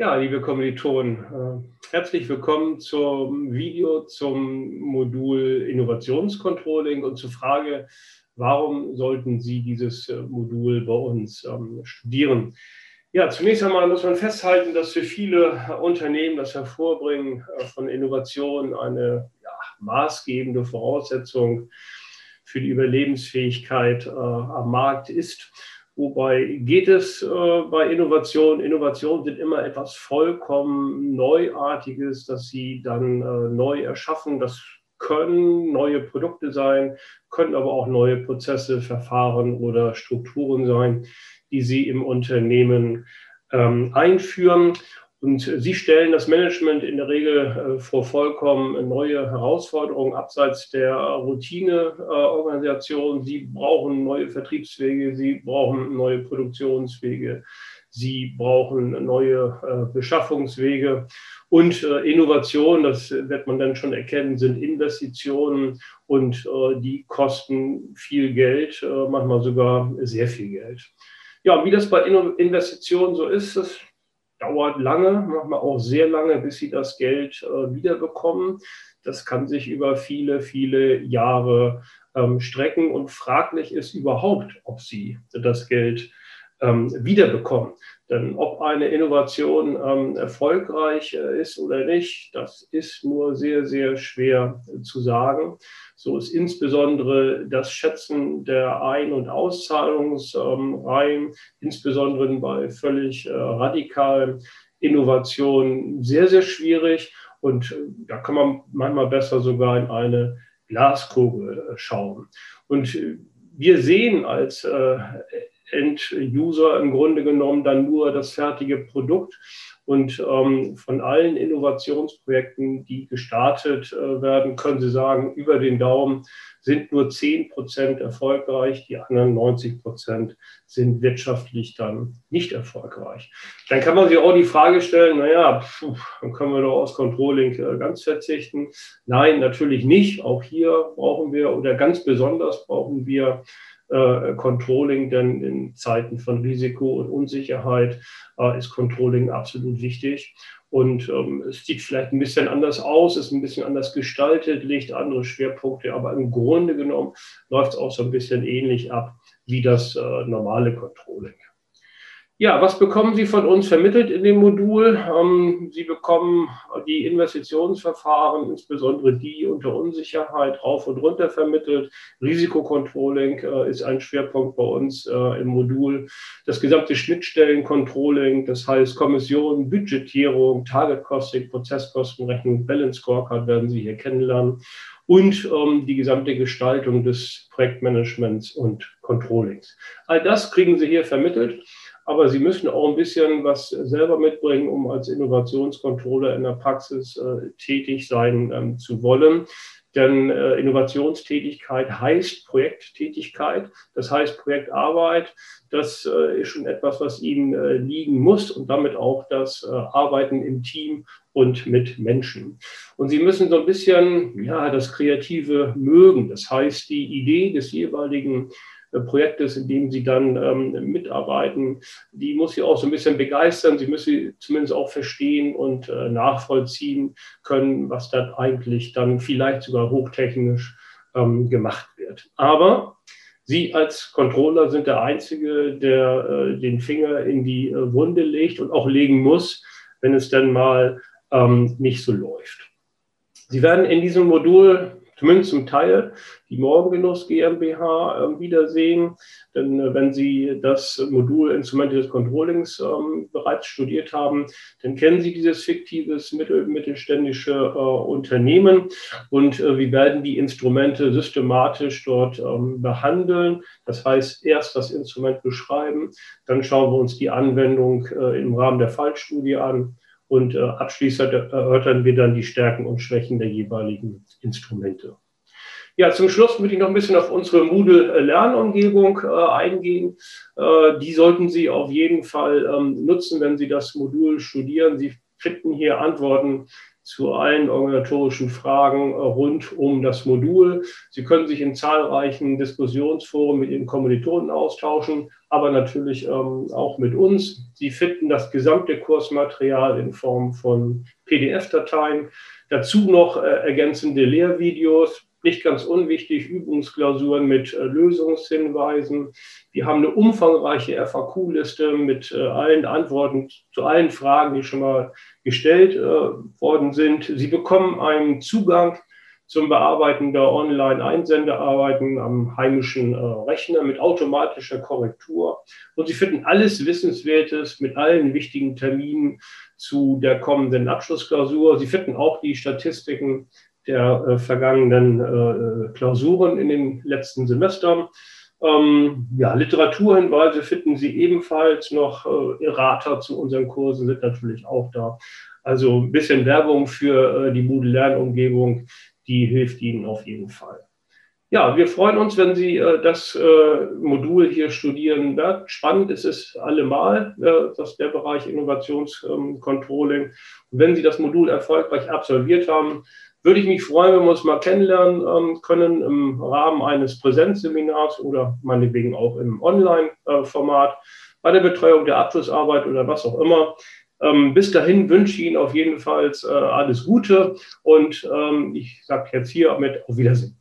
Ja, liebe Kommilitonen, äh, herzlich willkommen zum Video zum Modul Innovationscontrolling und zur Frage, warum sollten Sie dieses äh, Modul bei uns ähm, studieren? Ja, zunächst einmal muss man festhalten, dass für viele Unternehmen das Hervorbringen äh, von Innovation eine ja, maßgebende Voraussetzung für die Überlebensfähigkeit äh, am Markt ist. Wobei geht es äh, bei Innovation? Innovationen sind immer etwas vollkommen Neuartiges, das sie dann äh, neu erschaffen. Das können neue Produkte sein, können aber auch neue Prozesse, Verfahren oder Strukturen sein, die sie im Unternehmen ähm, einführen. Und Sie stellen das Management in der Regel äh, vor vollkommen neue Herausforderungen abseits der Routineorganisation. Sie brauchen neue Vertriebswege, Sie brauchen neue Produktionswege, Sie brauchen neue äh, Beschaffungswege. Und äh, Innovation, das wird man dann schon erkennen, sind Investitionen und die kosten viel Geld, manchmal sogar sehr viel Geld. Ja, wie das bei Investitionen so ist, das dauert lange, manchmal auch sehr lange, bis sie das Geld äh, wiederbekommen. Das kann sich über viele, viele Jahre ähm, strecken und fraglich ist überhaupt, ob sie das Geld ähm, wiederbekommen. Denn ob eine Innovation ähm, erfolgreich äh, ist oder nicht, das ist nur sehr, sehr schwer äh, zu sagen. So ist insbesondere das Schätzen der Ein- und Auszahlungsreihen, insbesondere bei völlig äh, radikalen Innovationen, sehr, sehr schwierig. Und äh, da kann man manchmal besser sogar in eine Glaskugel schauen. Und wir sehen als äh, End-User im Grunde genommen dann nur das fertige Produkt. Und ähm, von allen Innovationsprojekten, die gestartet äh, werden, können Sie sagen, über den Daumen sind nur 10 Prozent erfolgreich, die anderen 90 Prozent sind wirtschaftlich dann nicht erfolgreich. Dann kann man sich auch die Frage stellen, naja, pfuh, dann können wir doch aus Controlling äh, ganz verzichten. Nein, natürlich nicht. Auch hier brauchen wir oder ganz besonders brauchen wir äh, Controlling, denn in Zeiten von Risiko und Unsicherheit äh, ist Controlling absolut wichtig. Und ähm, es sieht vielleicht ein bisschen anders aus, ist ein bisschen anders gestaltet, legt andere Schwerpunkte, aber im Grunde genommen läuft es auch so ein bisschen ähnlich ab wie das äh, normale Controlling. Ja, was bekommen Sie von uns vermittelt in dem Modul? Ähm, Sie bekommen die Investitionsverfahren, insbesondere die unter Unsicherheit, rauf und runter vermittelt. Risikocontrolling äh, ist ein Schwerpunkt bei uns äh, im Modul. Das gesamte Schnittstellencontrolling, das heißt Kommission, Budgetierung, Target Costing, Prozesskostenrechnung, Balance Scorecard werden Sie hier kennenlernen und ähm, die gesamte Gestaltung des Projektmanagements und Controllings. All das kriegen Sie hier vermittelt aber sie müssen auch ein bisschen was selber mitbringen, um als Innovationscontroller in der Praxis äh, tätig sein ähm, zu wollen. Denn äh, Innovationstätigkeit heißt Projekttätigkeit, das heißt Projektarbeit. Das äh, ist schon etwas, was Ihnen äh, liegen muss und damit auch das äh, Arbeiten im Team und mit Menschen. Und Sie müssen so ein bisschen ja, das Kreative mögen. Das heißt, die Idee des jeweiligen Projektes, in dem Sie dann ähm, mitarbeiten, die muss Sie auch so ein bisschen begeistern. Sie müssen zumindest auch verstehen und äh, nachvollziehen können, was dann eigentlich dann vielleicht sogar hochtechnisch ähm, gemacht wird. Aber Sie als Controller sind der Einzige, der äh, den Finger in die äh, Wunde legt und auch legen muss, wenn es dann mal ähm, nicht so läuft. Sie werden in diesem Modul zumindest zum Teil die Morgengenuss GmbH äh, wiedersehen. Denn äh, wenn Sie das Modul Instrumente des Controllings ähm, bereits studiert haben, dann kennen Sie dieses fiktives mittel, mittelständische äh, Unternehmen und äh, wir werden die Instrumente systematisch dort ähm, behandeln. Das heißt, erst das Instrument beschreiben, dann schauen wir uns die Anwendung äh, im Rahmen der Fallstudie an und äh, abschließend erörtern wir dann die Stärken und Schwächen der jeweiligen Instrumente. Ja, zum Schluss möchte ich noch ein bisschen auf unsere Moodle-Lernumgebung äh, eingehen. Äh, die sollten Sie auf jeden Fall ähm, nutzen, wenn Sie das Modul studieren. Sie finden hier Antworten zu allen organisatorischen Fragen rund um das Modul. Sie können sich in zahlreichen Diskussionsforen mit Ihren Kommilitonen austauschen, aber natürlich ähm, auch mit uns. Sie finden das gesamte Kursmaterial in Form von PDF-Dateien. Dazu noch äh, ergänzende Lehrvideos, nicht ganz unwichtig, Übungsklausuren mit äh, Lösungshinweisen. Wir haben eine umfangreiche FAQ-Liste mit äh, allen Antworten zu allen Fragen, die schon mal gestellt äh, worden sind. Sie bekommen einen Zugang zum Bearbeiten der Online-Einsendearbeiten am heimischen äh, Rechner mit automatischer Korrektur. Und Sie finden alles Wissenswertes mit allen wichtigen Terminen zu der kommenden Abschlussklausur. Sie finden auch die Statistiken der äh, vergangenen äh, Klausuren in den letzten Semestern. Ähm, ja, Literaturhinweise finden Sie ebenfalls noch. Äh, Errata zu unseren Kursen sind natürlich auch da. Also ein bisschen Werbung für äh, die Moodle-Lernumgebung, die hilft Ihnen auf jeden Fall. Ja, wir freuen uns, wenn Sie äh, das äh, Modul hier studieren werden. Spannend ist es allemal, äh, dass der Bereich Innovationscontrolling. Ähm, wenn Sie das Modul erfolgreich absolviert haben, würde ich mich freuen, wenn wir uns mal kennenlernen ähm, können im Rahmen eines Präsenzseminars oder meinetwegen auch im Online-Format bei der Betreuung der Abschlussarbeit oder was auch immer. Ähm, bis dahin wünsche ich Ihnen auf jeden Fall äh, alles Gute und ähm, ich sage jetzt hier mit auf Wiedersehen.